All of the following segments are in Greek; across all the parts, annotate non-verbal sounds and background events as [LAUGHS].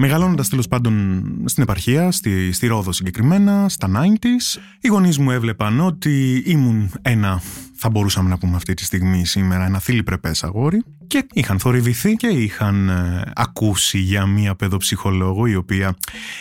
Μεγαλώνοντας τέλος πάντων στην επαρχία, στη, στη Ρόδο συγκεκριμένα, στα 90s, οι γονείς μου έβλεπαν ότι ήμουν ένα, θα μπορούσαμε να πούμε αυτή τη στιγμή σήμερα, ένα θηλυπρεπέ αγόρι και είχαν θορυβηθεί και είχαν ε, ακούσει για μία παιδοψυχολόγο η οποία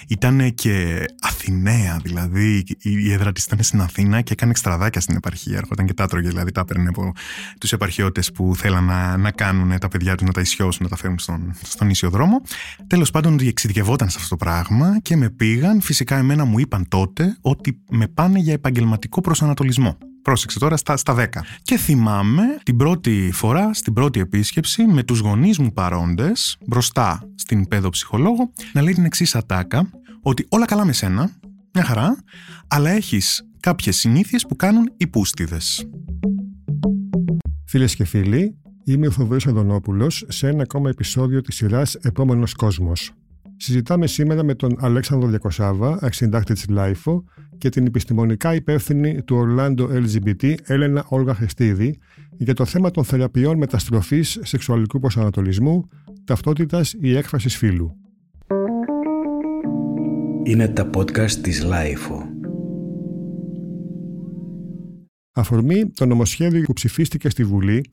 ήταν και Αθηναία, δηλαδή η έδρα της ήταν στην Αθήνα και έκανε εξτραδάκια στην επαρχία. Έρχονταν και τα τρώγε, δηλαδή τα έπαιρνε από τους επαρχιώτες που θέλαν να, να κάνουν τα παιδιά τους, να τα ισιώσουν, να τα φέρουν στον, στον ίσιο δρόμο. Τέλος πάντων, εξειδικευόταν σε αυτό το πράγμα και με πήγαν. Φυσικά, εμένα μου είπαν τότε ότι με πάνε για επαγγελματικό προσανατολισμό. Πρόσεξε τώρα στα, στα 10. Και θυμάμαι την πρώτη φορά, στην πρώτη επίσκεψη, με τους γονείς μου παρόντες, μπροστά στην παιδοψυχολόγο, να λέει την εξής ατάκα, ότι όλα καλά με σένα, μια χαρά, αλλά έχεις κάποιες συνήθειες που κάνουν οι πούστιδες. Φίλες και φίλοι, είμαι ο Θοδωρής Αντωνόπουλος σε ένα ακόμα επεισόδιο της σειράς «Επόμενος κόσμος». Συζητάμε σήμερα με τον Αλέξανδρο Διακοσάβα, αξιντάκτη της ΛΑΙΦΟ και την επιστημονικά υπεύθυνη του Ορλάντο LGBT, Έλενα Όλγα Χεστίδη, για το θέμα των θεραπείων μεταστροφής σεξουαλικού προσανατολισμού, ταυτότητας ή έκφρασης φύλου. Είναι τα podcast της ΛΑΙΦΟ. Αφορμή το νομοσχέδιο που ψηφίστηκε στη Βουλή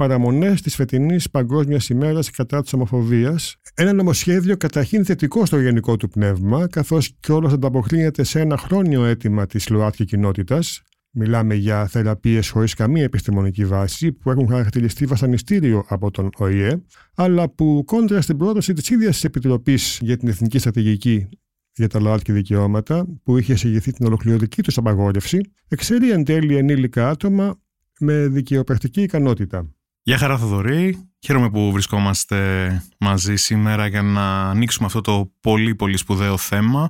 παραμονές της φετινής Παγκόσμιας ημέρας κατά της ομοφοβίας, ένα νομοσχέδιο καταρχήν θετικό στο γενικό του πνεύμα, καθώς και όλος ανταποκρίνεται σε ένα χρόνιο αίτημα της ΛΟΑΤΚΙ κοινότητας. Μιλάμε για θεραπείες χωρίς καμία επιστημονική βάση που έχουν χαρακτηριστεί βασανιστήριο από τον ΟΗΕ, αλλά που κόντρα στην πρόταση της ίδιας της Επιτροπής για την Εθνική Στρατηγική για τα ΛΟΑΤΚΙ δικαιώματα, που είχε εισηγηθεί την ολοκληρωτική τους απαγόρευση, εξαιρεί εν τέλει ενήλικα άτομα με δικαιοπρακτική ικανότητα. Γεια χαρά Θοδωρή, χαίρομαι που βρισκόμαστε μαζί σήμερα για να ανοίξουμε αυτό το πολύ πολύ σπουδαίο θέμα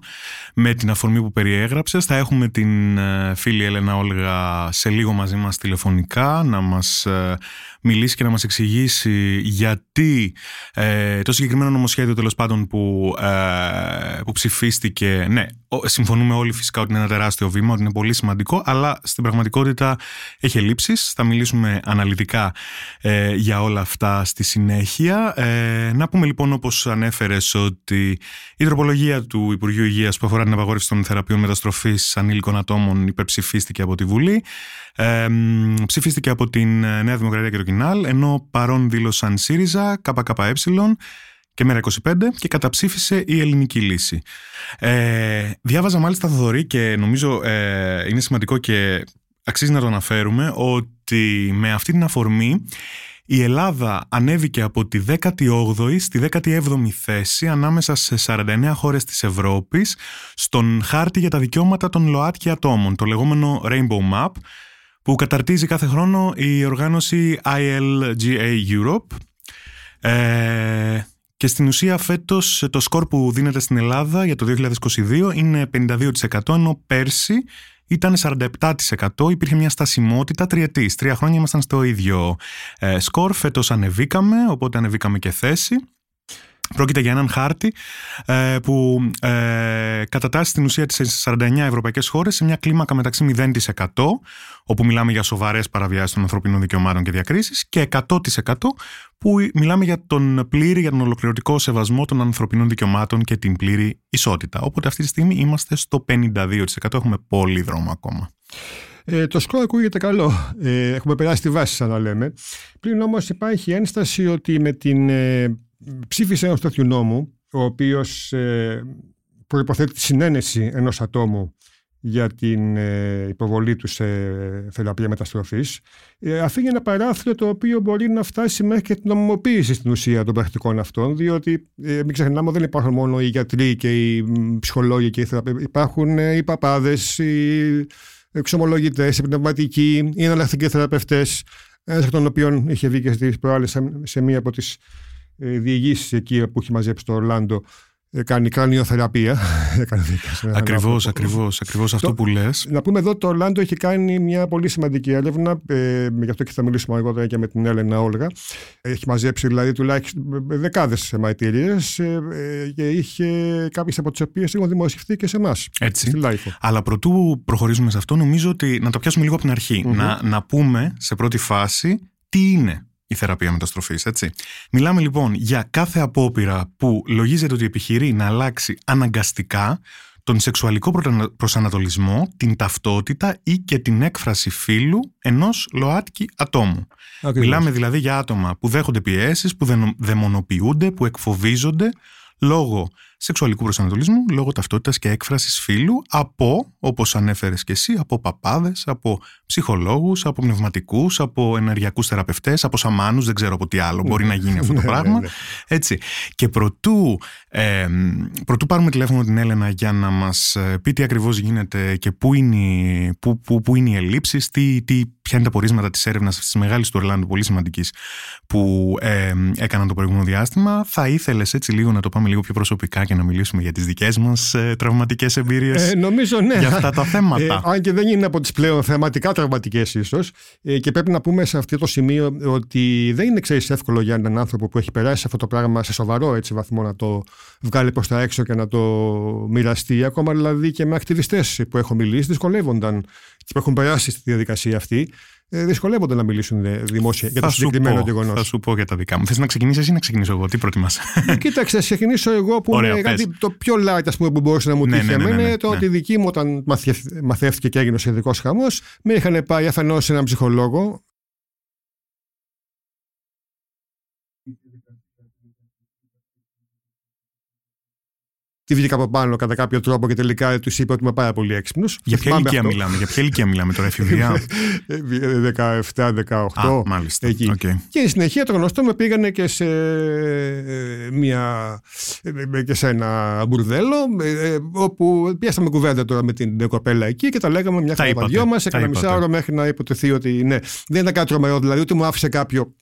με την αφορμή που περιέγραψες. Θα έχουμε την ε, φίλη Έλενα Όλγα σε λίγο μαζί μας τηλεφωνικά να μας ε, μιλήσει και να μας εξηγήσει γιατί ε, το συγκεκριμένο νομοσχέδιο τέλος πάντων που, ε, που ψηφίστηκε, ναι, συμφωνούμε όλοι φυσικά ότι είναι ένα τεράστιο βήμα, ότι είναι πολύ σημαντικό, αλλά στην πραγματικότητα έχει ελλείψεις. Θα μιλήσουμε αναλυτικά ε, για όλα αυτά στη συνέχεια. Ε, να πούμε λοιπόν όπως ανέφερες ότι η τροπολογία του Υπουργείου Υγείας που αφορά την απαγόρευση των θεραπείων μεταστροφής ανήλικων ατόμων υπερψηφίστηκε από τη Βουλή. Ε, ψηφίστηκε από την Νέα Δημοκρατία και το Κοινάλ, ενώ παρόν δήλωσαν ΣΥΡΙΖΑ, ΚΚΕ και Μέρα 25 και καταψήφισε η ελληνική λύση. Ε, διάβαζα μάλιστα Θοδωρή και νομίζω ε, είναι σημαντικό και αξίζει να το αναφέρουμε ότι με αυτή την αφορμή η Ελλάδα ανέβηκε από τη 18η στη 17η θέση ανάμεσα σε 49 χώρες της Ευρώπης στον χάρτη για τα δικαιώματα των ΛΟΑΤΚΙ ατόμων, το λεγόμενο Rainbow Map, που καταρτίζει κάθε χρόνο η οργάνωση ILGA Europe. Ε, και στην ουσία φέτος το σκορ που δίνεται στην Ελλάδα για το 2022 είναι 52% ενώ πέρσι ήταν 47%. Υπήρχε μια στασιμότητα τριετής. Τρία χρόνια ήμασταν στο ίδιο ε, σκορ. Φέτος ανεβήκαμε, οπότε ανεβήκαμε και θέση. Πρόκειται για έναν χάρτη ε, που ε, κατατάσσει στην ουσία τις 49 ευρωπαϊκές χώρες σε μια κλίμακα μεταξύ 0% όπου μιλάμε για σοβαρές παραβιάσεις των ανθρωπίνων δικαιωμάτων και διακρίσεις και 100% που μιλάμε για τον πλήρη, για τον ολοκληρωτικό σεβασμό των ανθρωπίνων δικαιωμάτων και την πλήρη ισότητα. Οπότε αυτή τη στιγμή είμαστε στο 52%. Έχουμε πολύ δρόμο ακόμα. Ε, το σκορ ακούγεται καλό. Ε, έχουμε περάσει τη βάση, σαν να λέμε. Πλην όμως υπάρχει ένσταση ότι με την ε, ψήφισε ενό τέτοιου νόμου, ο οποίος ε, προϋποθέτει τη συνένεση ενός ατόμου για την ε, υποβολή του σε θεραπεία μεταστροφής, ε, αφήνει ένα παράθυρο το οποίο μπορεί να φτάσει μέχρι και την νομιμοποίηση στην ουσία των πρακτικών αυτών, διότι ε, μην ξεχνάμε ότι δεν υπάρχουν μόνο οι γιατροί και οι ψυχολόγοι και οι θεραπεία. Υπάρχουν ε, οι παπάδες, οι εξομολογητές, οι πνευματικοί, οι εναλλακτικοί θεραπευτές, ένας εκ των οποίων είχε βγει και στις προάλλες σε μία από τις ε, διηγήσεις εκεί που έχει μαζέψει το Ορλάντο ε, κάνει κρανιοθεραπεία. [LAUGHS] Ακριβώς, ακριβώς, ακριβώς αυτό που λες. Να πούμε εδώ ότι το Ορλάντο έχει κάνει μια πολύ σημαντική έρευνα, ε, γι' αυτό και θα μιλήσουμε αργότερα και με την Έλενα Όλγα. Έχει μαζέψει δηλαδή τουλάχιστον δεκάδες μαρτυρίε ε, και είχε κάποιες από τις οποίες έχουν δημοσιευτεί και σε εμάς. Έτσι. Αλλά προτού προχωρήσουμε σε αυτό, νομίζω ότι να το πιάσουμε λίγο από την αρχη Να, να πούμε σε πρώτη φάση τι είναι η θεραπεία μεταστροφής, έτσι. Μιλάμε λοιπόν για κάθε απόπειρα που λογίζεται ότι επιχειρεί να αλλάξει αναγκαστικά τον σεξουαλικό προσανατολισμό, την ταυτότητα ή και την έκφραση φύλου ενός ΛΟΑΤΚΙ ατόμου. Μιλάμε δηλαδή για άτομα που δέχονται πιέσεις, που δαιμονοποιούνται, που εκφοβίζονται λόγω σεξουαλικού προσανατολισμού, λόγω ταυτότητας και έκφρασης φύλου από, όπως ανέφερες και εσύ, από παπάδες, από ψυχολόγους, από πνευματικούς, από ενεργειακούς θεραπευτές, από σαμάνους, δεν ξέρω από τι άλλο μπορεί να γίνει αυτό το ναι, πράγμα. Ναι, ναι. Έτσι. Και προτού, ε, προτού πάρουμε τηλέφωνο την Έλενα για να μας ε, πει τι ακριβώς γίνεται και πού είναι, πού, πού, πού είναι οι ελλείψεις, τι, τι, ποια είναι τα πορίσματα της έρευνας της μεγάλης του Ορλάντου, πολύ σημαντικής, που ε, έκαναν το προηγούμενο διάστημα, θα ήθελες έτσι λίγο να το πάμε λίγο πιο προσωπικά και να μιλήσουμε για τις δικές μας ε, τραυματικές εμπειρίες ε, νομίζω ναι. για αυτά τα θέματα. Ε, αν και δεν είναι από τις πλέον θεματικά τραυματικές ίσως ε, και πρέπει να πούμε σε αυτό το σημείο ότι δεν είναι ξέρεις εύκολο για έναν άνθρωπο που έχει περάσει αυτό το πράγμα σε σοβαρό έτσι, βαθμό να το βγάλει προς τα έξω και να το μοιραστεί ακόμα δηλαδή και με ακτιβιστές που έχω μιλήσει δυσκολεύονταν και που έχουν περάσει στη διαδικασία αυτή ε, δυσκολεύονται να μιλήσουν ε, δημόσια για το συγκεκριμένο γεγονός. Θα σου πω για τα δικά μου. Θες να ξεκινήσεις ή να ξεκινήσω εγώ, τι προτιμάς; Ε, κοίταξε, θα ξεκινήσω εγώ που Ωραία, είναι κάτι το πιο light ας πούμε, που μπορούσε να μου ναι, τύχει ναι, ναι, ναι, ναι, το ότι δική μου όταν μαθεύτηκε και έγινε ο σχεδικό χαμός, με είχαν πάει αφενός σε έναν ψυχολόγο τη βγήκα από πάνω κατά κάποιο τρόπο και τελικά τους είπε ότι είμαι πάρα πολύ έξυπνος. Για ποια ηλικία μιλάμε, για ποια ηλικία μιλάμε τώρα, εφηβεία; 17-18. Α, μάλιστα. Εκεί. Okay. Και η συνεχεία το γνωστό με πήγανε και σε, ε, μια, ε, και σε ένα μπουρδέλο, ε, όπου πιάσαμε κουβέντα τώρα με την κοπέλα εκεί και τα λέγαμε μια χαρά δυο μας. Έκανα μισά ώρα μέχρι να υποτεθεί ότι ναι, δεν ήταν κάτι τρομερό, δηλαδή ούτε μου άφησε κάποιο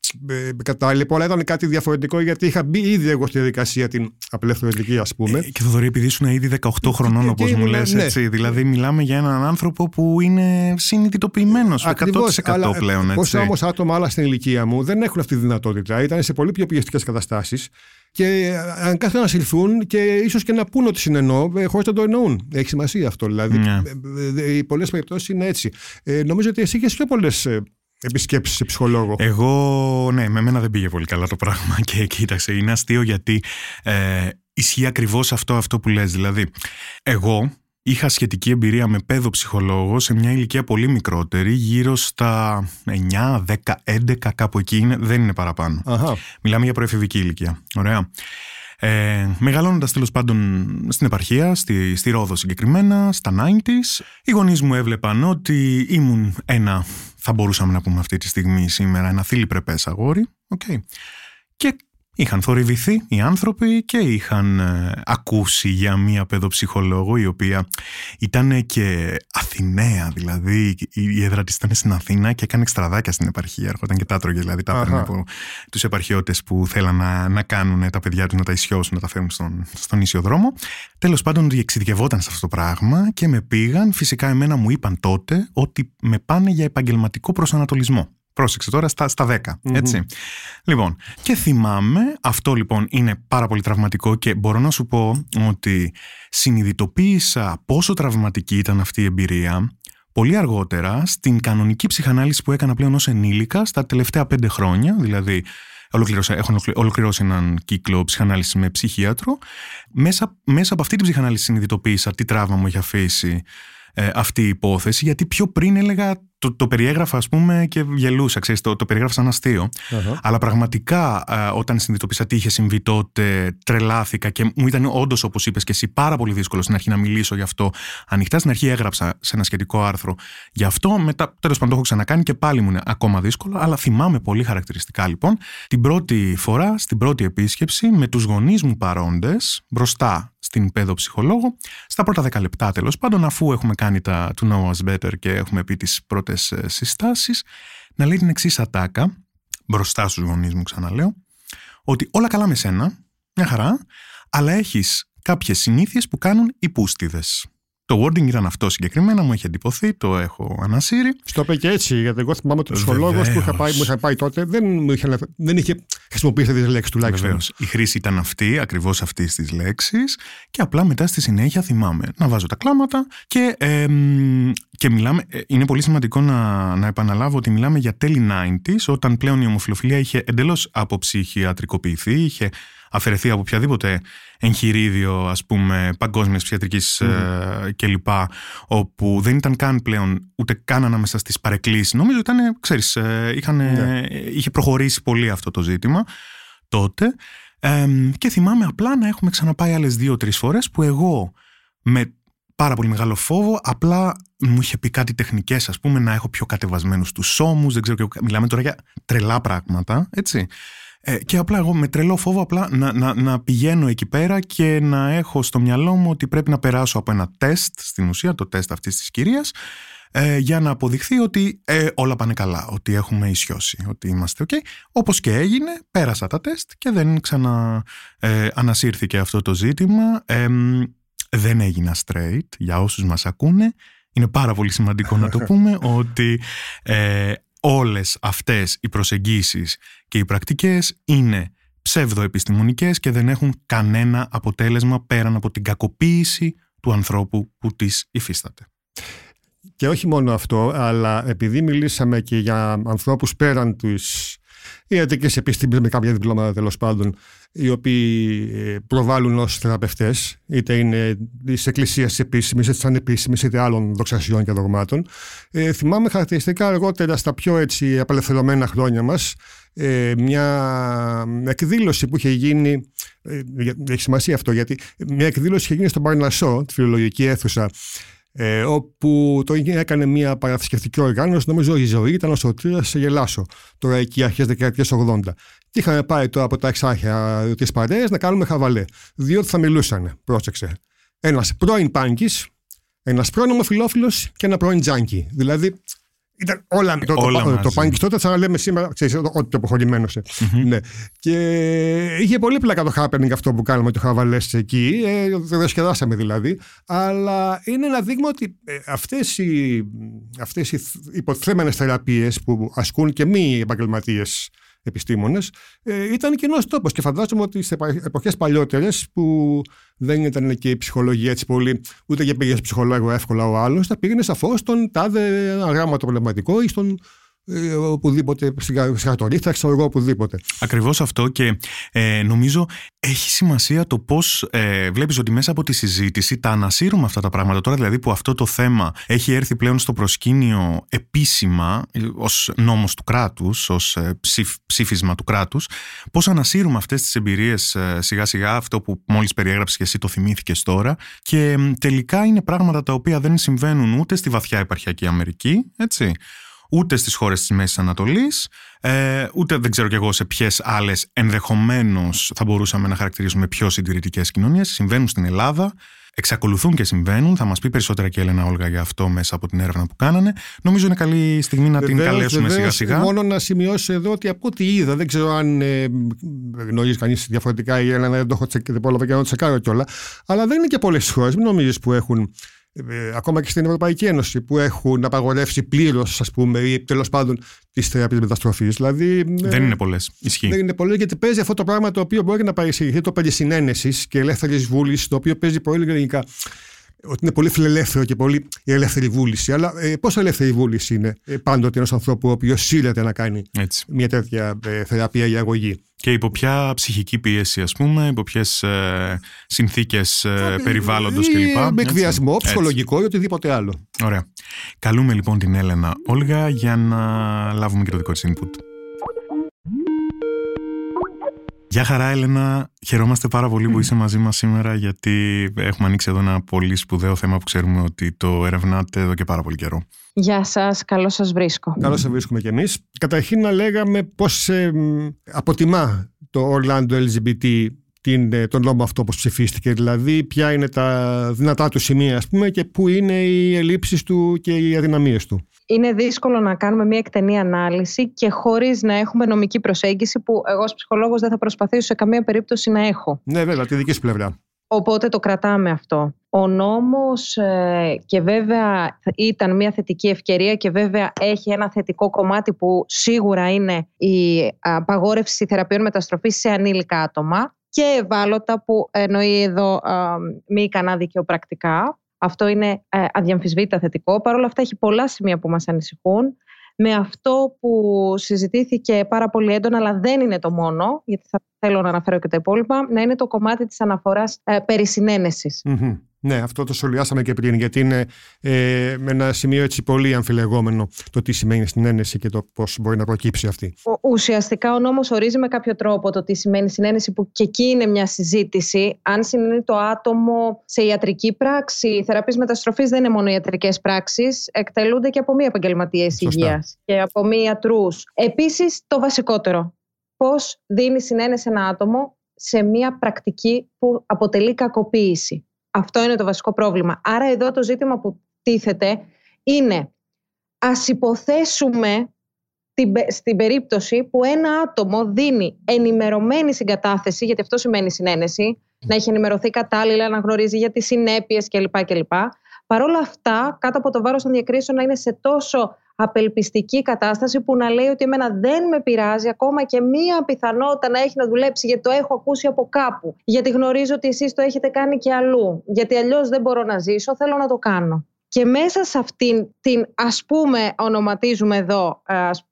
κατάλληλο, αλλά ήταν κάτι διαφορετικό γιατί είχα μπει ήδη εγώ στη διαδικασία την απελευθερωτική, ας πούμε. Και Θοδωρή, επειδή ήσουν ήδη 18 χρονών, όπως μου λες, ναι. έτσι. Δηλαδή, μιλάμε για έναν άνθρωπο που είναι συνειδητοποιημένος 100% πλέον. Πόσα όμως άτομα άλλα στην ηλικία μου δεν έχουν αυτή τη δυνατότητα. Ήταν σε πολύ πιο πιεστικές καταστάσεις. Και αν κάθε να συρθούν και ίσως και να πούν ότι συνεννώ, ε, χωρίς να το εννοούν. Έχει σημασία αυτό. Δηλαδή, ναι. Ε, ε, οι πολλές περιπτώσεις είναι έτσι. Ε, νομίζω ότι εσύ είχες πιο πολλές επισκέψεις σε ψυχολόγο. Εγώ, ναι, με μένα δεν πήγε πολύ καλά το πράγμα. [LAUGHS] Και κοίταξε, είναι αστείο γιατί ε, ισχύει ακριβώς αυτό, αυτό που λες. Δηλαδή, εγώ είχα σχετική εμπειρία με παιδό ψυχολόγο σε μια ηλικία πολύ μικρότερη, γύρω στα 9, 10, 11, κάπου εκεί είναι, δεν είναι παραπάνω. Αχα. Μιλάμε για προεφηβική ηλικία. Ωραία. Ε, Μεγαλώνοντας τέλος πάντων στην επαρχία, στη, στη Ρόδο συγκεκριμένα, στα 90s, οι γονείς μου έβλεπαν ότι ήμουν ένα, θα μπορούσαμε να πούμε αυτή τη στιγμή σήμερα, ένα θήλυπρεπέ αγόρι. Okay. Και Είχαν θορυβηθεί οι άνθρωποι και είχαν ε, ακούσει για μία παιδοψυχολόγο η οποία ήταν και Αθηναία, δηλαδή η έδρα της ήταν στην Αθήνα και έκανε εξτραδάκια στην επαρχία, έρχονταν και τα τρώγε, δηλαδή τα έπαιρνε από τους επαρχιώτες που θέλαν να, να κάνουν τα παιδιά τους να τα ισιώσουν, να τα φέρουν στον, στον ίσιο δρόμο. Τέλος πάντων εξειδικευόταν σε αυτό το πράγμα και με πήγαν, φυσικά εμένα μου είπαν τότε ότι με πάνε για επαγγελματικό προσανατολισμό. Πρόσεξε τώρα στα, στα 10. ετσι Λοιπόν, και θυμάμαι, αυτό λοιπόν είναι πάρα πολύ τραυματικό και μπορώ να σου πω ότι συνειδητοποίησα πόσο τραυματική ήταν αυτή η εμπειρία πολύ αργότερα στην κανονική ψυχανάλυση που έκανα πλέον ως ενήλικα στα τελευταία πέντε χρόνια, δηλαδή έχω ολοκληρώσει έναν κύκλο ψυχανάλυσης με ψυχίατρο. Μέσα, μέσα από αυτή την ψυχανάλυση συνειδητοποίησα τι τραύμα μου έχει αφήσει ε, αυτή η υπόθεση, γιατί πιο πριν έλεγα το, το περιέγραφα ας πούμε και γελούσα, ξέρεις, το, το περιέγραφα σαν αστειο Αλλά πραγματικά όταν συνειδητοποίησα τι είχε συμβεί τότε τρελάθηκα και μου ήταν όντως όπως είπες και εσύ πάρα πολύ δύσκολο στην αρχή να μιλήσω γι' αυτό. Ανοιχτά στην αρχή έγραψα σε ένα σχετικό άρθρο γι' αυτό, μετά τέλος πάντων το έχω ξανακάνει και πάλι μου είναι ακόμα δύσκολο, αλλά θυμάμαι πολύ χαρακτηριστικά λοιπόν. Την πρώτη φορά, στην πρώτη επίσκεψη με τους γονείς μου παρόντες μπροστά στην παιδοψυχολόγο. Στα πρώτα δέκα λεπτά τέλος πάντων, αφού έχουμε κάνει τα to know us better και έχουμε πει τις πρώτες συστάσεις, να λέει την εξής ατάκα, μπροστά στους γονείς μου, ξαναλέω, ότι όλα καλά με σένα, μια χαρά, αλλά έχεις κάποιες συνήθειες που κάνουν οι πούστιδε. Το wording ήταν αυτό συγκεκριμένα, μου έχει εντυπωθεί, το έχω ανασύρει. Στο είπε και έτσι, γιατί εγώ θυμάμαι ότι ο ψυχολόγος που είχα πάει, μου είχα πάει τότε δεν, μου είχε, δεν είχε χρησιμοποιήσει αυτέ τις λέξεις τουλάχιστον. Βεβαίως. Η χρήση ήταν αυτή, ακριβώς αυτής της λέξης. Και απλά μετά στη συνέχεια θυμάμαι να βάζω τα κλάματα και, ε, και μιλάμε. Ε, είναι πολύ σημαντικό να, να επαναλάβω ότι μιλάμε για τέλη 90s, όταν πλέον η ομοφιλοφιλία είχε εντελώς αποψυχιατρικοποιηθεί, είχε αφαιρεθεί από οποιαδήποτε εγχειρίδιο ας πούμε παγκόσμιας ψυχιατρικής mm. κλπ όπου δεν ήταν καν πλέον ούτε καν ανάμεσα στις παρεκκλήσεις νομίζω ήταν ξέρεις ε, είχαν, ναι. είχε προχωρήσει πολύ αυτό το ζήτημα τότε και θυμάμαι απλά να έχουμε ξαναπάει άλλες δύο-τρεις φορές που εγώ με πάρα πολύ μεγάλο φόβο απλά μου είχε πει κάτι τεχνικές ας πούμε να έχω πιο κατεβασμένους τους ώμους δεν ξέρω και μιλάμε τώρα για τρελά πράγματα έτσι ε, και απλά εγώ με τρελό φόβο απλά να, να, να πηγαίνω εκεί πέρα και να έχω στο μυαλό μου ότι πρέπει να περάσω από ένα τεστ, στην ουσία το τεστ αυτής της κυρίας, ε, για να αποδειχθεί ότι ε, όλα πάνε καλά, ότι έχουμε ισιώσει, ότι είμαστε ok. Όπως και έγινε, πέρασα τα τεστ και δεν ξανά ε, ανασύρθηκε αυτό το ζήτημα. δεν έγινα straight, για όσους μας ακούνε. Είναι πάρα πολύ σημαντικό να το [LAUGHS] πούμε ότι όλες αυτές οι προσεγγίσεις και οι πρακτικές είναι ψευδοεπιστημονικές και δεν έχουν κανένα αποτέλεσμα πέραν από την κακοποίηση του ανθρώπου που τις υφίσταται. Και όχι μόνο αυτό, αλλά επειδή μιλήσαμε και για ανθρώπους πέραν της ιατρικής επιστήμης με κάποια διπλώματα τέλος πάντων, οι οποίοι ε, προβάλλουν ως θεραπευτές, είτε είναι της εκκλησίας τη επίσημης, είτε της ανεπίσημης, είτε άλλων δοξασιών και δογμάτων. Ε, θυμάμαι χαρακτηριστικά αργότερα στα πιο έτσι απελευθερωμένα χρόνια μας ε, μια εκδήλωση που είχε γίνει, ε, έχει σημασία αυτό γιατί μια εκδήλωση είχε γίνει στον Παρνασό, τη φιλολογική αίθουσα ε, όπου το έκανε μια παραθυσκευτική οργάνωση, νομίζω η ζωή ήταν ο Σωτήρας σε Γελάσο, τώρα εκεί αρχές δεκαετίες 80. Και είχαμε πάει τώρα από τα εξάρχεια τη παρέες να κάνουμε χαβαλέ, διότι θα μιλούσαν, πρόσεξε. Ένας πρώην πάγκης, ένας πρώην ομοφιλόφιλος και ένα πρώην τζάνκι. Δηλαδή ήταν όλα, το, όλα το, το, το τότε, θα λέμε σήμερα, ξέρεις, ότι το αποχωρημένο mm-hmm. ναι. Και είχε πολύ πλάκα το happening αυτό που κάναμε το χαβαλές εκεί, ε, το διασκεδάσαμε δηλαδή, αλλά είναι ένα δείγμα ότι ε, αυτές οι, αυτές οι υποθέμενες θεραπείες που ασκούν και μη επαγγελματίες επιστήμονες, ε, ήταν κοινός τόπος. Και φαντάζομαι ότι σε εποχές παλιότερες που δεν ήταν και η ψυχολογία έτσι πολύ, ούτε και πήγες ψυχολόγο εύκολα ο άλλος, θα πήγαινε σαφώς στον τάδε αγράμματο πνευματικό ή στον ε, οπουδήποτε, συγχαρητορία, ξέρω εγώ οπουδήποτε. Ακριβώς αυτό και ε, νομίζω έχει σημασία το πώς ε, βλέπεις ότι μέσα από τη συζήτηση τα ανασύρουμε αυτά τα πράγματα. Τώρα δηλαδή που αυτό το θέμα έχει έρθει πλέον στο προσκήνιο επίσημα ε, ως νόμος του κράτους, ως ε, ψήφισμα του κράτους, πώς ανασύρουμε αυτές τις εμπειρίες σιγά σιγά, αυτό που μόλις περιέγραψες και εσύ το θυμήθηκες τώρα. Και τελικά είναι πράγματα τα οποία δεν συμβαίνουν ούτε στη βαθιά επαρχιακή Αμερική, έτσι ούτε στις χώρες της Μέσης Ανατολής, ε, ούτε δεν ξέρω κι εγώ σε ποιες άλλες ενδεχομένως θα μπορούσαμε να χαρακτηρίσουμε πιο συντηρητικές κοινωνίες. Συμβαίνουν στην Ελλάδα, εξακολουθούν και συμβαίνουν. Θα μας πει περισσότερα και η Έλενα Όλγα για αυτό μέσα από την έρευνα που κάνανε. Νομίζω είναι καλή στιγμή να την καλέσουμε σιγά σιγά. Μόνο να σημειώσω εδώ ότι από ό,τι είδα, δεν ξέρω αν ε, γνωρίζει κανείς διαφορετικά η Έλενα, δεν το έχω τσεκάρει και να το τσεκάρω κιόλα. Αλλά δεν είναι και πολλές χώρες, μην νομίζεις που έχουν ε, ακόμα και στην Ευρωπαϊκή Ένωση που έχουν απαγορεύσει πλήρως, ας πούμε, ή τέλος πάντων τις θεραπείες μεταστροφής. Δηλαδή, ε, δεν είναι πολλές. Ισχύει. Δεν είναι πολλές γιατί παίζει αυτό το πράγμα το οποίο μπορεί να παρεξηγηθεί το περί συνένεσης και ελεύθερης βούλησης, το οποίο παίζει πολύ λογικά ότι είναι πολύ φιλελεύθερο και πολύ η ελεύθερη βούληση. Αλλά ε, πόσο ελεύθερη βούληση είναι ε, πάντοτε ενός ανθρώπου ο οποίος σύρεται να κάνει Έτσι. μια τέτοια ε, θεραπεία για αγωγή; Και υπό ποια ψυχική πίεση, ας πούμε, υπό ποιες ε, συνθήκες ε, περιβάλλοντος κλπ. Με εκβιασμό, ψυχολογικό ή οτιδήποτε άλλο. Ωραία. Καλούμε λοιπόν την Έλενα Όλγα για να λάβουμε και το δικό της input. Γεια χαρά Έλενα, χαιρόμαστε πάρα πολύ που είσαι μαζί μας σήμερα γιατί έχουμε ανοίξει εδώ ένα πολύ σπουδαίο θέμα που ξέρουμε ότι το ερευνάτε εδώ και πάρα πολύ καιρό. Γεια σας, καλώς σας βρίσκω. Καλώς σας βρίσκουμε κι εμείς. Καταρχήν να λέγαμε πώς ε, αποτιμά το Orlando LGBT την, ε, τον νόμο αυτό που ψηφίστηκε, δηλαδή ποια είναι τα δυνατά του σημεία ας πούμε και πού είναι οι ελλείψεις του και οι αδυναμίες του είναι δύσκολο να κάνουμε μια εκτενή ανάλυση και χωρίς να έχουμε νομική προσέγγιση που εγώ ως ψυχολόγος δεν θα προσπαθήσω σε καμία περίπτωση να έχω. Ναι, βέβαια, τη δική σου πλευρά. Οπότε το κρατάμε αυτό. Ο νόμος ε, και βέβαια ήταν μια θετική ευκαιρία και βέβαια έχει ένα θετικό κομμάτι που σίγουρα είναι η απαγόρευση θεραπείων μεταστροφής σε ανήλικα άτομα και ευάλωτα που εννοεί εδώ μη ικανά δικαιοπρακτικά. Αυτό είναι ε, αδιαμφισβήτητα θετικό. Παρ' όλα αυτά έχει πολλά σημεία που μας ανησυχούν με αυτό που συζητήθηκε πάρα πολύ έντονα, αλλά δεν είναι το μόνο, γιατί θα θέλω να αναφέρω και τα υπόλοιπα, να είναι το κομμάτι της αναφοράς ε, περί ναι, αυτό το σχολιάσαμε και πριν, γιατί είναι ε, με ένα σημείο έτσι πολύ αμφιλεγόμενο το τι σημαίνει συνένεση και το πώς μπορεί να προκύψει αυτή. ουσιαστικά ο νόμος ορίζει με κάποιο τρόπο το τι σημαίνει συνένεση, που και εκεί είναι μια συζήτηση. Αν συνενεί το άτομο σε ιατρική πράξη, οι θεραπείε μεταστροφής δεν είναι μόνο ιατρικές πράξεις, εκτελούνται και από μη επαγγελματίες υγείας και από μη ιατρούς. Επίσης, το βασικότερο. Πώς δίνει συνένεση ένα άτομο σε μια πρακτική που αποτελεί κακοποίηση. Αυτό είναι το βασικό πρόβλημα. Άρα εδώ το ζήτημα που τίθεται είναι ας υποθέσουμε στην περίπτωση που ένα άτομο δίνει ενημερωμένη συγκατάθεση, γιατί αυτό σημαίνει συνένεση, να έχει ενημερωθεί κατάλληλα, να γνωρίζει για τις συνέπειες κλπ. κλπ. Παρ' όλα αυτά, κάτω από το βάρος των διακρίσεων να είναι σε τόσο απελπιστική κατάσταση που να λέει ότι εμένα δεν με πειράζει ακόμα και μία πιθανότητα να έχει να δουλέψει γιατί το έχω ακούσει από κάπου. Γιατί γνωρίζω ότι εσείς το έχετε κάνει και αλλού. Γιατί αλλιώς δεν μπορώ να ζήσω, θέλω να το κάνω. Και μέσα σε αυτήν την ας πούμε ονοματίζουμε εδώ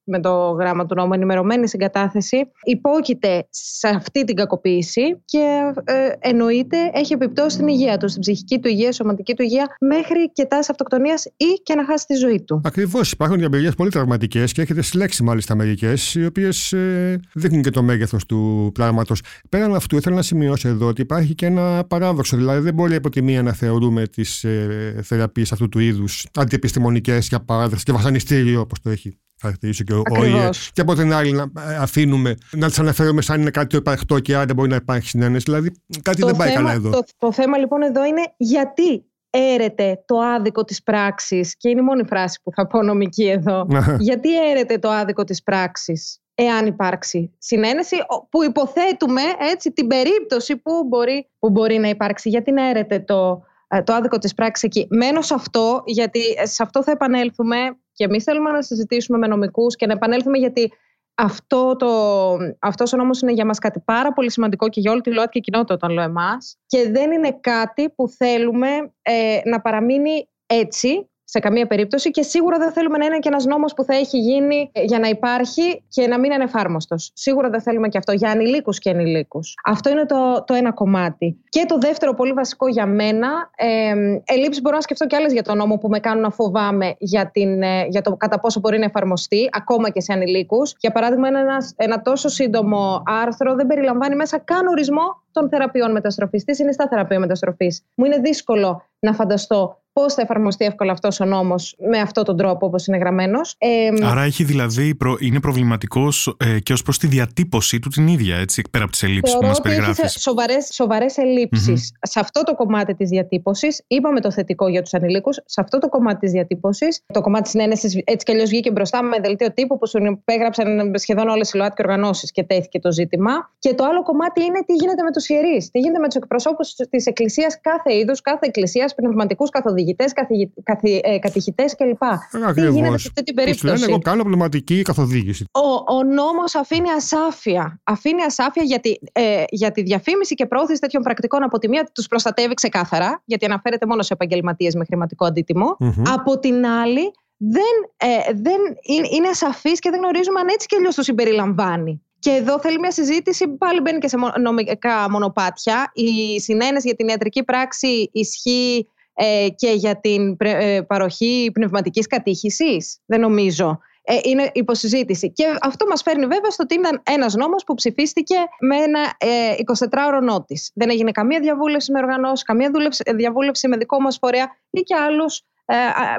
με το γράμμα του νόμου ενημερωμένη συγκατάθεση υπόκειται σε αυτή την κακοποίηση και ε, εννοείται έχει επιπτώσει στην υγεία του, στην ψυχική του υγεία, σωματική του υγεία μέχρι και τάση αυτοκτονίας ή και να χάσει τη ζωή του. Ακριβώς υπάρχουν διαμπηρίες πολύ τραυματικές και έχετε συλλέξει μάλιστα μερικές, οι οποίες ε, δείχνουν και το μέγεθος του πράγματος. Πέραν αυτού ήθελα να σημειώσω εδώ ότι υπάρχει και ένα παράδοξο, δηλαδή δεν μπορεί από τη μία να θεωρούμε τις ε, θεραπείες αυτού του είδους αντιεπιστημονικές για παράδειγμα και βασανιστήριο όπως το έχει χαρακτηρίσει και ο ΟΗΕ. Και από την άλλη να ε, αφήνουμε να τις αναφέρουμε σαν είναι κάτι το υπαρχτό και άρα δεν μπορεί να υπάρχει συνένεση. Δηλαδή κάτι το δεν πάει θέμα, καλά εδώ. Το, το θέμα λοιπόν εδώ είναι γιατί έρεται το άδικο της πράξης και είναι η μόνη φράση που θα πω νομική εδώ [LAUGHS] γιατί έρεται το άδικο της πράξης εάν υπάρξει συνένεση που υποθέτουμε έτσι την περίπτωση που μπορεί, που μπορεί να υπάρξει γιατί να έρεται το, ε, το άδικο της πράξης εκεί. Μένω σε αυτό, γιατί σε αυτό θα επανέλθουμε και εμείς θέλουμε να συζητήσουμε με νομικούς και να επανέλθουμε γιατί αυτό το, αυτός ο νόμος είναι για μας κάτι πάρα πολύ σημαντικό και για όλη τη ΛΟΑΤ κοινότητα όταν λέω εμάς και δεν είναι κάτι που θέλουμε ε, να παραμείνει έτσι σε καμία περίπτωση και σίγουρα δεν θέλουμε να είναι και ένας νόμος που θα έχει γίνει για να υπάρχει και να μην είναι εφάρμοστος. Σίγουρα δεν θέλουμε και αυτό για ανηλίκους και ενηλίκους. Αυτό είναι το, το ένα κομμάτι. Και το δεύτερο, πολύ βασικό για μένα, ε, ελλείψεις μπορώ να σκεφτώ και άλλες για τον νόμο που με κάνουν να φοβάμαι για, την, ε, για το κατά πόσο μπορεί να εφαρμοστεί, ακόμα και σε ανηλίκους. Για παράδειγμα, ένα, ένας τόσο σύντομο άρθρο δεν περιλαμβάνει μέσα καν ορισμό των θεραπείων μεταστροφής. Τι είναι στα θεραπεία μεταστροφής; Μου είναι δύσκολο να φανταστώ πώς θα εφαρμοστεί εύκολα αυτός ο νόμος με αυτόν τον τρόπο όπως είναι γραμμένος. Ε, Άρα έχει δηλαδή, είναι προβληματικός ε, και ως προς τη διατύπωσή του την ίδια, έτσι, πέρα από τις ελλείψεις που μας περιγράφεις. Έχει σοβαρές ελλείψεις. Mm-hmm. Σε αυτό το κομμάτι της διατύπωσης, είπαμε το θετικό για τους ανηλίκους, σε αυτό το κομμάτι της διατύπωσης, το κομμάτι της συνένεσης έτσι κι αλλιώς βγήκε μπροστά με δελτίο τύπου που σου υπέγραψαν σχεδόν όλες οι ΛΟΑΤ και οργανώσεις και τέθηκε το ζήτημα. Και το άλλο κομμάτι είναι τι γίνεται με τους ιερείς, τι γίνεται με τους εκπροσώπους της Εκκλησίας κάθε είδους, κάθε Εκκλησίας, πνευματικούς καθοδηγητέ καθηγητέ, καθη, ε, κατηχητές κλπ. Τι γίνεται σε αυτή την περίπτωση. Λένε, εγώ κάνω πνευματική καθοδήγηση. Ο, ο νόμος αφήνει ασάφεια. Αφήνει ασάφεια γιατί, ε, για τη διαφήμιση και πρόθεση τέτοιων πρακτικών από τη μία τους προστατεύει ξεκάθαρα, γιατί αναφέρεται μόνο σε επαγγελματίες με χρηματικό Από την άλλη, δεν, ε, δεν είναι ασαφής και δεν γνωρίζουμε αν έτσι και αλλιώς το συμπεριλαμβάνει. Και εδώ θέλει μια συζήτηση, πάλι μπαίνει και σε νομικά μονοπάτια. Η συνένεση για την ιατρική πράξη ισχύει ε, και για την ε, παροχή πνευματικής κατήχησης. Δεν νομίζω. Ε, είναι υποσυζήτηση. Και αυτό μας φέρνει βέβαια στο ότι ήταν ένας νόμος που ψηφίστηκε με ένα 24ωρο νότης. Δεν έγινε καμία διαβούλευση με οργανώσεις, καμία διαβούλευση με δικό μας φορέα ή και άλλους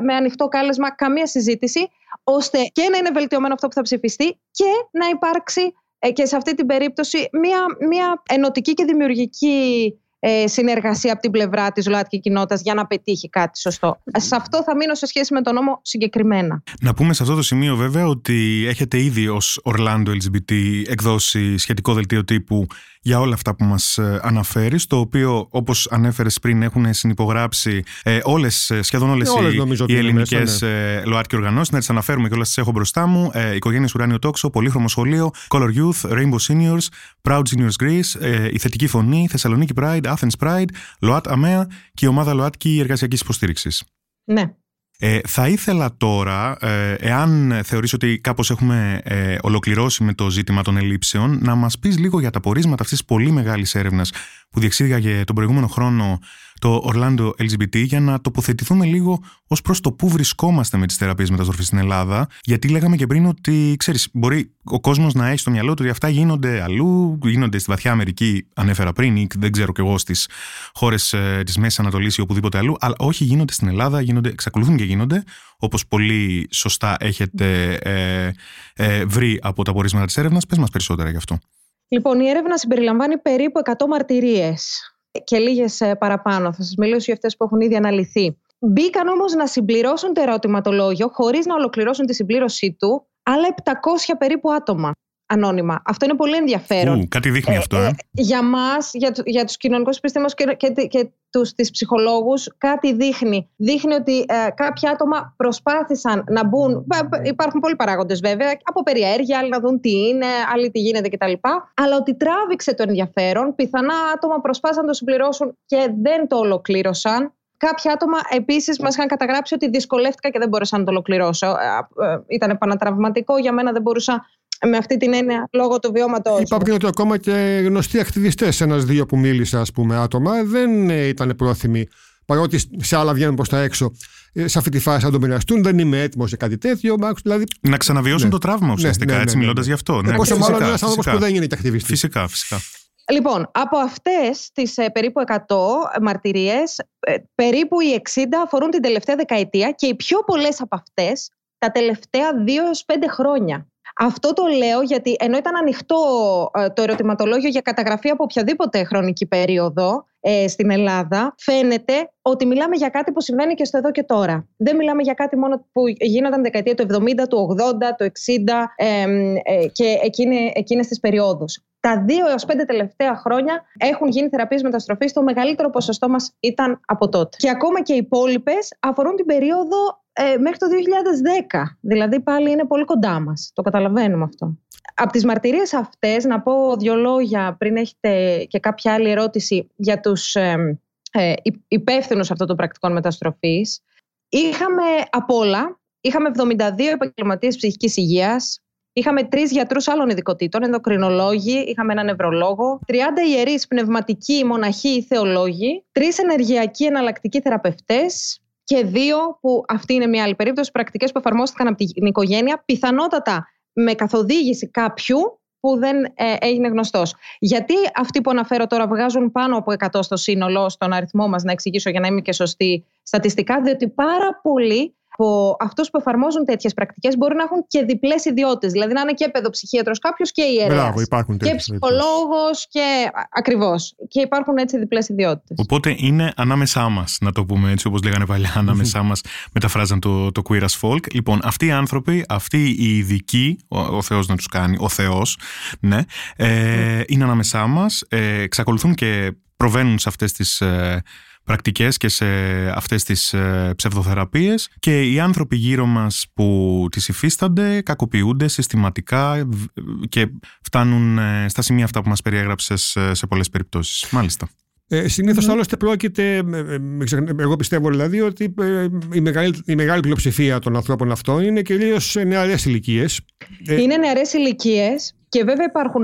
με ανοιχτό κάλεσμα, καμία συζήτηση, ώστε και να είναι βελτιωμένο αυτό που θα ψηφιστεί και να υπάρξει και σε αυτή την περίπτωση μια, μια ενωτική και δημιουργική ε, συνεργασία από την πλευρά της ΛΟΑΤΚΙ κοινότητας για να πετύχει κάτι σωστό. Σε αυτό θα μείνω σε σχέση με τον νόμο συγκεκριμένα. Να πούμε σε αυτό το σημείο βέβαια ότι έχετε ήδη ως Orlando LGBT εκδώσει σχετικό δελτίο τύπου για όλα αυτά που μας ε, αναφέρεις, το οποίο όπως ανέφερες πριν έχουν συνυπογράψει ε, όλες, ε, σχεδόν όλες, όλες οι, οι ελληνικές ναι. ε, ΛΟΑΤΚΙ οργανώσεις. Να τις αναφέρουμε και όλες τις έχω μπροστά μου. Ε, Οικογένειες Ουράνιο Τόξο, Πολύχρωμο Σχολείο, Color Youth, Rainbow Seniors, Proud Juniors Greece, ε, η Θετική Φωνή, Θεσσαλονίκη Pride, Athens Pride, ΛΟΑΤ ΑΜΕΑ και η ομάδα ΛΟΑΤΚΙ Εργασιακής Υποστήριξης. Ναι. Ε, θα ήθελα τώρα, ε, εάν θεωρείς ότι κάπως έχουμε ε, ολοκληρώσει με το ζήτημα των ελλείψεων, να μας πεις λίγο για τα πορίσματα αυτής της πολύ μεγάλης έρευνας που διεξήγαγε τον προηγούμενο χρόνο το Orlando LGBT για να τοποθετηθούμε λίγο ως προς το πού βρισκόμαστε με τις θεραπείες μεταστροφής στην Ελλάδα. Γιατί λέγαμε και πριν ότι, ξέρεις, μπορεί ο κόσμος να έχει στο μυαλό του ότι αυτά γίνονται αλλού, γίνονται στη βαθιά Αμερική, ανέφερα πριν, ή δεν ξέρω κι εγώ στις χώρες ε, της Μέσης Ανατολής ή οπουδήποτε αλλού, αλλά όχι γίνονται στην Ελλάδα, γίνονται, εξακολουθούν και γίνονται, όπως πολύ σωστά έχετε ε, ε, βρει από τα πορίσματα της έρευνας. Πες μας περισσότερα γι' αυτό. Λοιπόν, η έρευνα συμπεριλαμβάνει περίπου 100 μαρτυρίες και λίγες ε, παραπάνω. Θα σας μιλήσω για αυτές που έχουν ήδη αναλυθεί. Μπήκαν όμως να συμπληρώσουν το ερωτηματολόγιο χωρίς να ολοκληρώσουν τη συμπλήρωσή του άλλα 700 περίπου άτομα ανώνυμα. Αυτό είναι πολύ ενδιαφέρον. Ου, κάτι δείχνει ε, αυτό, ε. ε για μας, για, για τους κοινωνικούς επιστήμονες και, και, και τους, τις ψυχολόγους, κάτι δείχνει. Δείχνει ότι ε, κάποια άτομα προσπάθησαν να μπουν, υπάρχουν πολλοί παράγοντες βέβαια, από περιέργεια, άλλοι να δουν τι είναι, άλλοι τι γίνεται κτλ. Αλλά ότι τράβηξε το ενδιαφέρον, πιθανά άτομα προσπάθησαν να το συμπληρώσουν και δεν το ολοκλήρωσαν. Κάποια άτομα επίσης μας είχαν καταγράψει ότι δυσκολεύτηκα και δεν μπόρεσα να το ολοκληρώσω. Ήταν επανατραυματικό, για μένα δεν μπορούσα με αυτή την έννοια λόγω του βιώματο. Υπάρχουν ότι ακόμα και γνωστοί ακτιβιστές, ένα-δύο που μίλησα, ας πούμε, άτομα, δεν ήταν πρόθυμοι. Παρότι σε άλλα βγαίνουν προς τα έξω, ε, σε αυτή τη φάση να το μοιραστούν, δεν είμαι έτοιμος για κάτι τέτοιο. Δηλαδή... Να ξαναβιώσουν ναι. το τραύμα ουσιαστικά, ναι, ναι, έτσι ναι, μιλώντας γι' αυτό. Ναι, πόσο μάλλον ένας άνθρωπος που δεν είναι και ακτιβιστής. Φυσικά, φυσικά. Λοιπόν, από αυτές τις ε, περίπου 100 μαρτυρίες, ε, περίπου οι 60 αφορούν την τελευταία δεκαετία και οι πιο πολλές από αυτές τα τελευταία 2 5 χρόνια. Αυτό το λέω γιατί ενώ ήταν ανοιχτό ε, το ερωτηματολόγιο για καταγραφή από οποιαδήποτε χρονική περίοδο ε, στην Ελλάδα, φαίνεται ότι μιλάμε για κάτι που συμβαίνει και στο εδώ και τώρα. Δεν μιλάμε για κάτι μόνο που γίνονταν δεκαετία του 70, του 80, του 60 ε, ε, και εκείνη, εκείνες τις περιόδους. Τα δύο έως πέντε τελευταία χρόνια έχουν γίνει θεραπείες μεταστροφής. Το μεγαλύτερο ποσοστό μας ήταν από τότε. Και ακόμα και οι υπόλοιπες αφορούν την περίοδο ε, μέχρι το 2010. Δηλαδή πάλι είναι πολύ κοντά μας. Το καταλαβαίνουμε αυτό. Από τις μαρτυρίες αυτές, να πω δύο λόγια πριν έχετε και κάποια άλλη ερώτηση για τους ε, ε, υπεύθυνους αυτών των πρακτικών μεταστροφής. Είχαμε από όλα, είχαμε 72 επαγγελματίες ψυχικής υγείας, Είχαμε τρεις γιατρούς άλλων ειδικοτήτων, ενδοκρινολόγοι, είχαμε έναν νευρολόγο, 30 ιερείς, πνευματικοί, μοναχοί, θεολόγοι, τρεις ενεργειακοί εναλλακτικοί θεραπευτές, και δύο, που αυτή είναι μια άλλη περίπτωση, πρακτικές που εφαρμόστηκαν από την οικογένεια, πιθανότατα με καθοδήγηση κάποιου που δεν ε, έγινε γνωστός. Γιατί αυτοί που αναφέρω τώρα βγάζουν πάνω από 100 στο σύνολο, στον αριθμό μας, να εξηγήσω για να είμαι και σωστή στατιστικά, διότι πάρα πολλοί από αυτούς που εφαρμόζουν τέτοιες πρακτικές μπορεί να έχουν και διπλές ιδιότητες. Δηλαδή να είναι και παιδοψυχίατρος κάποιος και ιερέας. Και ψυχολόγος και. Ακριβώς. Και υπάρχουν έτσι διπλές ιδιότητες. Οπότε είναι ανάμεσά μας, να το πούμε έτσι, όπως λέγανε παλιά, ανάμεσά μας, μεταφράζαν το, το queer as folk. Λοιπόν, αυτοί οι άνθρωποι, αυτοί οι ειδικοί, ο, ο Θεός να τους κάνει, ο Θεός, ναι, ε, είναι ανάμεσά μας, ε, εξακολουθούν και προβαίνουν σε αυτές τις. Ε, πρακτικές και σε αυτές τις ε, ψευδοθεραπείες και οι άνθρωποι γύρω μας που τις υφίστανται κακοποιούνται συστηματικά και φτάνουν ε, στα σημεία αυτά που μας περιέγραψες ε, σε πολλές περιπτώσεις. Μάλιστα. Ε, Συνήθως mm. άλλωστε πρόκειται, εγώ πιστεύω δηλαδή ότι η μεγάλη, η μεγάλη πλειοψηφία των ανθρώπων αυτών είναι κυρίως νεαρές ηλικίες. Είναι νεαρές ηλικίες και βέβαια υπάρχουν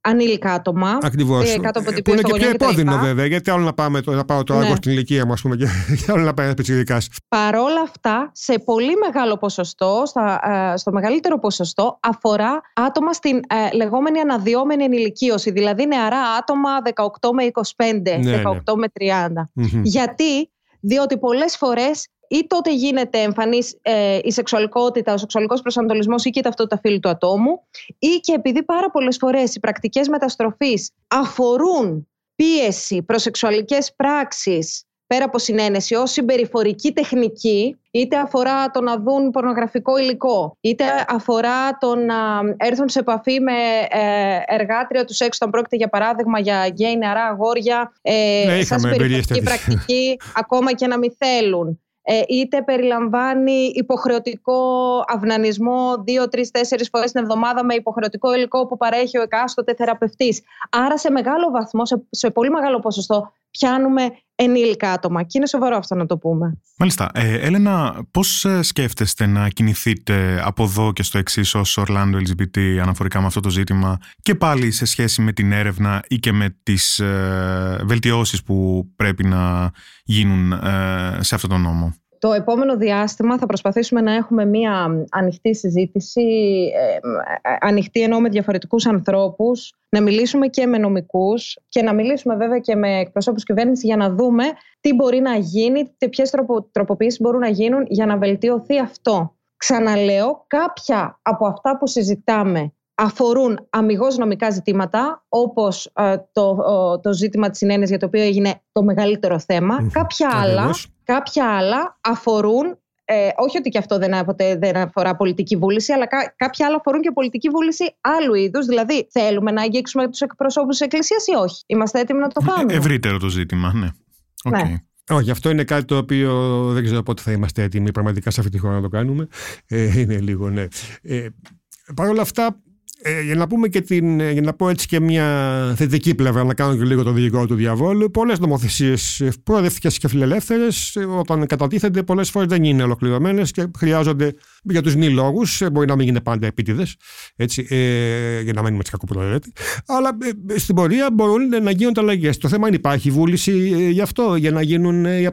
ανήλικα άτομα. Ακριβώς. Ε, που είναι και πιο επώδυνο βέβαια. Γιατί άλλο να, πάμε, να πάω το ναι. στην ηλικία μου, ας πούμε, και [LAUGHS] άλλο να πάει ένα πιτσιρικάς. Παρόλα αυτά, σε πολύ μεγάλο ποσοστό, στα, ε, στο μεγαλύτερο ποσοστό, αφορά άτομα στην ε, λεγόμενη αναδυόμενη ενηλικίωση. Δηλαδή νεαρά άτομα 18 με 25, 18 ναι, ναι. με 30. Γιατί, διότι πολλές φορές ή τότε γίνεται εμφανής ε, η σεξουαλικότητα, ο σεξουαλικός προσανατολισμός ή και η ταυτότητα φίλου του ατόμου, ή και επειδή πάρα πολλές φορές οι πρακτικές μεταστροφής αφορούν πίεση προς σεξουαλικές πράξεις πέρα από συνένεση ως συμπεριφορική τεχνική είτε αφορά το να δουν πορνογραφικό υλικό είτε αφορά το να έρθουν σε επαφή με ε, εργάτρια του σεξ όταν πρόκειται για παράδειγμα για γκέι νεαρά αγόρια ε, Ναι, σαν είχαμε συμπεριφορική εμπειρίες πρακτική ακόμα και να μην θέλουν. Ε, είτε περιλαμβάνει υποχρεωτικό αυνανισμό δύο, τρεις, τέσσερις φορές την εβδομάδα με υποχρεωτικό υλικό που παρέχει ο εκάστοτε θεραπευτής. Άρα, σε μεγάλο βαθμό, σε, σε πολύ μεγάλο ποσοστό, πιάνουμε ενήλικα άτομα. Και είναι σοβαρό αυτό να το πούμε. Μάλιστα. Ε, Έλενα, πώς ε, σκέφτεστε να κινηθείτε από εδώ και στο εξής ως Orlando LGBT αναφορικά με αυτό το ζήτημα και πάλι σε σχέση με την έρευνα ή και με τις ε, βελτιώσεις που πρέπει να γίνουν ε, σε αυτό το νόμο; Το επόμενο διάστημα θα προσπαθήσουμε να έχουμε μία ανοιχτή συζήτηση, ε, ε, ανοιχτή εννοώ με διαφορετικούς ανθρώπους, να μιλήσουμε και με νομικούς και να μιλήσουμε βέβαια και με εκπροσώπους κυβέρνησης για να δούμε τι μπορεί να γίνει, ποιες τροπο, τροποποιήσεις μπορούν να γίνουν για να βελτιωθεί αυτό. Ξαναλέω, κάποια από αυτά που συζητάμε αφορούν αμυγός νομικά ζητήματα, όπως ε, το, το ζήτημα της συνένεσης για το οποίο έγινε το μεγαλύτερο θέμα. Κάποια άλλα, κάποια άλλα αφορούν, ε, όχι ότι και αυτό δεν, ποτέ, δεν αφορά πολιτική βούληση, αλλά κά, κάποια άλλα αφορούν και πολιτική βούληση άλλου είδους. Δηλαδή, θέλουμε να αγγίξουμε τους εκπροσώπους της Εκκλησίας ή όχι; Είμαστε έτοιμοι να το κάνουμε; Ε, ευρύτερο το ζήτημα, ναι. Okay. Ναι. Όχι, αυτό είναι κάτι το οποίο δεν ξέρω πότε θα είμαστε έτοιμοι πραγματικά σε αυτή τη χώρα να το κάνουμε. Ε, είναι λίγο, ναι. Ε, Παρ' όλα αυτά, ε, για να πούμε και την, για να πω έτσι και μια θετική πλευρά, να κάνω και λίγο το δικηγόρο του διαβόλου, πολλές νομοθεσίες προοδευτικέ και φιλελεύθερες, όταν κατατίθενται, πολλές φορές δεν είναι ολοκληρωμένες και χρειάζονται για τους μη λόγους. Μπορεί να μην είναι πάντα επίτηδες, ε, για να μένουμε έτσι κακοπροαιρέτη. Αλλά ε, στην πορεία μπορούν να γίνονται αλλαγές. Το θέμα είναι υπάρχει βούληση ε, γι' αυτό, για να γίνουν ε,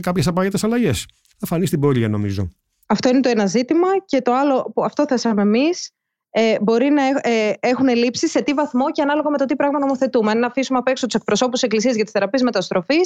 κάποιες απαραίτητες αλλαγές. Θα φανεί στην πορεία, νομίζω. Αυτό είναι το ένα ζήτημα. Και το άλλο που αυτό θέσαμε εμείς ε, μπορεί να ε, έχουν λήψει σε τι βαθμό και ανάλογα με το τι πράγμα νομοθετούμε. Αν να αφήσουμε απ' έξω τους εκπροσώπους Εκκλησίας για τις θεραπείε μεταστροφή,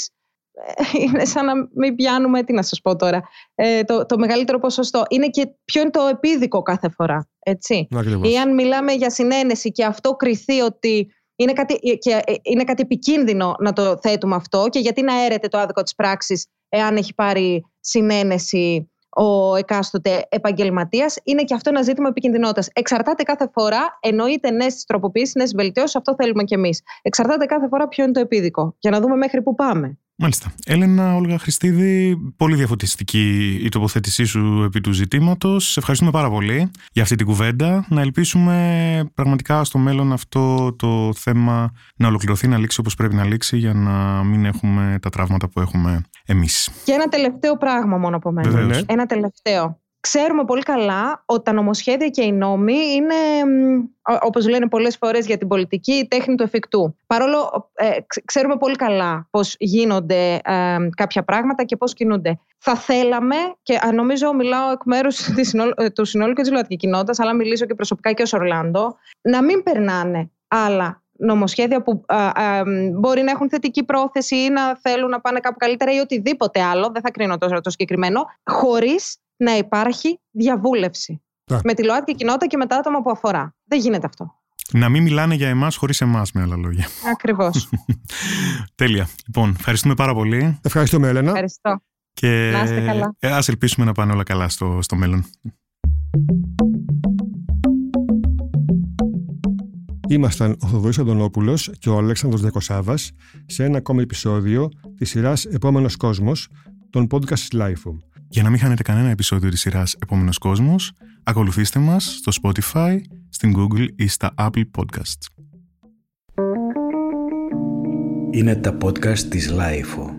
ε, είναι σαν να μην πιάνουμε, τι να σας πω τώρα, ε, το, το μεγαλύτερο ποσοστό. Είναι και ποιο είναι το επίδικο κάθε φορά. Έτσι. Ή αν μιλάμε για συνένεση και αυτό κριθεί ότι είναι κάτι, και είναι κάτι επικίνδυνο να το θέτουμε αυτό και γιατί να έρεται το άδικο της πράξης εάν έχει πάρει συνένεση ο εκάστοτε επαγγελματίας. Είναι και αυτό ένα ζήτημα επικινδυνότητας. Εξαρτάται κάθε φορά, εννοείται νέες τροποποιήσεις, νέες βελτιώσεις, αυτό θέλουμε κι εμείς. Εξαρτάται κάθε φορά ποιο είναι το επίδικο, για να δούμε μέχρι πού πάμε. Μάλιστα. Έλενα Όλγα Χριστίδη, πολύ διαφωτιστική η τοποθέτησή σου επί του ζητήματος. Σε ευχαριστούμε πάρα πολύ για αυτή την κουβέντα. Να ελπίσουμε πραγματικά στο μέλλον αυτό το θέμα να ολοκληρωθεί, να λήξει όπως πρέπει να λήξει, για να μην έχουμε τα τραύματα που έχουμε εμείς. Και ένα τελευταίο πράγμα μόνο από μένα. Ένα τελευταίο. Ξέρουμε πολύ καλά ότι τα νομοσχέδια και οι νόμοι είναι, όπως λένε πολλές φορές για την πολιτική, η τέχνη του εφικτού. Παρόλο ε, ξέρουμε πολύ καλά πώς γίνονται ε, κάποια πράγματα και πώς κινούνται. Θα θέλαμε, και νομίζω μιλάω εκ μέρους [LAUGHS] ε, του συνόλου και της ΛΟΑΤΚΙ κοινότητας, αλλά μιλήσω και προσωπικά και ως Ορλάντο, να μην περνάνε άλλα νομοσχέδια που μπορεί να έχουν θετική πρόθεση ή να θέλουν να πάνε κάπου καλύτερα ή οτιδήποτε άλλο, δεν θα κρίνω τόσο το συγκεκριμένο, χωρίς να υπάρχει διαβούλευση με τη ΛΟΑΤΚΙ κοινότητα και με τα άτομα που αφορά. Δεν γίνεται αυτό. Να μην μιλάνε για εμάς χωρίς εμάς, με άλλα λόγια. Ακριβώς. [LAUGHS] Τέλεια. Λοιπόν, ευχαριστούμε πάρα πολύ. Ευχαριστούμε, Έλενα. Ευχαριστώ. Και να είστε καλά. Ε, ας ελπίσουμε να πάνε όλα καλά στο, στο μέλλον. Ήμασταν ο Θοδωρής Αντωνόπουλος και ο Αλέξανδρος Δεκοσάβας σε ένα ακόμη επεισόδιο της σειράς «Επόμενος κόσμος» των podcast της LifeHome. Για να μην χάνετε κανένα επεισόδιο της σειράς «Επόμενος κόσμος», ακολουθήστε μας στο Spotify, στην Google ή στα Apple Podcasts. Είναι τα podcast της LifeHome.